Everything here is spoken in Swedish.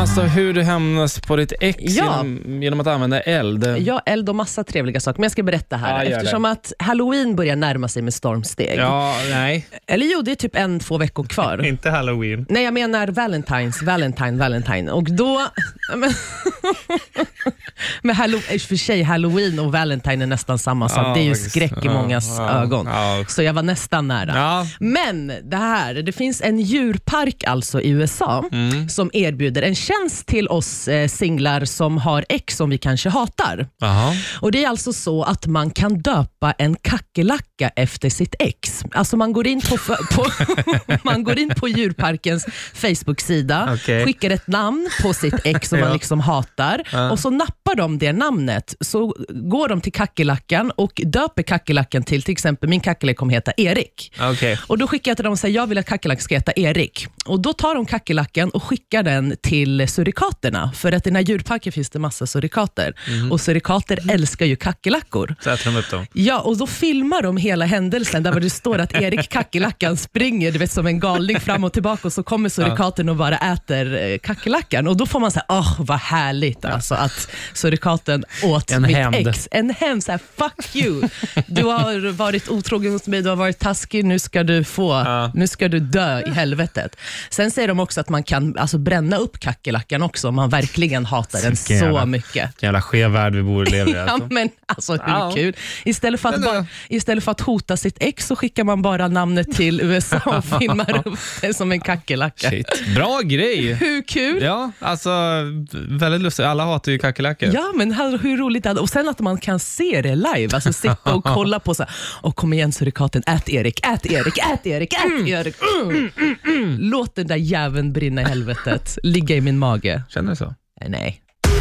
alltså hur du hämnas på ditt ex Ja. genom, genom att använda eld. Ja, eld och massa trevliga saker. Men jag ska berätta här. Ja, det. Eftersom att halloween börjar närma sig med stormsteg. Ja, nej. Eller jo, det är typ en, två veckor kvar. Inte halloween. Nej, jag menar Valentines, Valentine, Valentine. Och då... Men, men hallo, för sig, halloween och Valentine är nästan samma sak. Ja, det är ju skräck i mångas ja, ögon. Så jag var nästan nära. Ja. Men det här, det finns en djurpark alltså i USA Mm. som erbjuder en tjänst till oss eh, singlar som har ex som vi kanske hatar. Jaha. Och Det är alltså så att man kan döpa en kackerlacka efter sitt ex. Alltså man går in på, på, man går in på djurparkens Facebook-sida, Okej. skickar ett namn på sitt ex som man Ja. liksom hatar och så nappar de det namnet. Så går de till kackerlackan och döper kackerlackan till till exempel, min kackerlacka kommer heta Erik. Okej. Och Då skickar jag till dem och säger jag vill att kackerlackan ska heta Erik. Och Då tar de kackerlackan och skickar den till surikaterna. För att i den här djurparken finns det massa surikater. Och surikater älskar ju kackerlackor. Så äter de upp dem. Ja, och då filmar de hela händelsen där det står att Erik kackerlackan springer du vet, som en galning fram och tillbaka och så kommer surikaten och bara äter eh, kackerlackan. Och då får man säga, åh vad härligt alltså, att surikaten åt En mitt hämnd. ex. En hämnd, så här, fuck you. Du har varit otrogen mot mig, du har varit taskig, nu ska du få, Ja. nu ska du dö i helvetet. Sen säger de också att man kan alltså, bränna upp kackerlackan också om man verkligen hatar den Vilken så jävla- mycket. Vilken jävla skev värld vi bor och lever i. Ja, Alltså. men alltså hur Ja. kul? Istället för, att bara, istället för att hota sitt ex så skickar man bara namnet till USA och filmar upp det som en kackerlacka. Shit. Bra grej. Hur kul? Ja, alltså väldigt lustigt. Alla hatar ju kackerlackor. Ja, men hur hur roligt det? Och sen att man kan se det live, alltså sitta och kolla på så här, och kom igen surikaten, ät Erik, ät Erik, ät Erik, ät Erik. Mm, mm, mm. Låt den där jäveln brinna i helvetet, ligga i min mage. Känner du så? Nej, Nej,